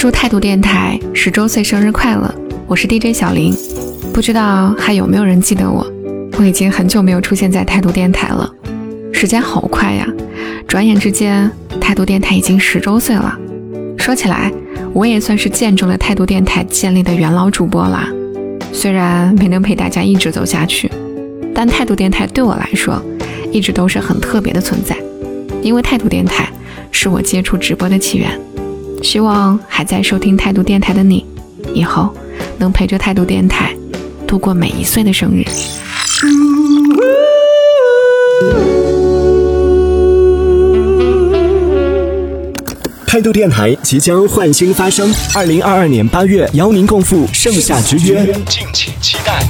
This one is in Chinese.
祝态度电台十周岁生日快乐！我是 DJ 小林，不知道还有没有人记得我？我已经很久没有出现在态度电台了，时间好快呀，转眼之间态度电台已经十周岁了。说起来，我也算是见证了态度电台建立的元老主播啦。虽然没能陪大家一直走下去，但态度电台对我来说一直都是很特别的存在，因为态度电台是我接触直播的起源。希望还在收听态度电台的你，以后能陪着态度电台度过每一岁的生日。态度电台即将焕新发声，二零二二年八月邀您共赴盛夏之约，敬请期待。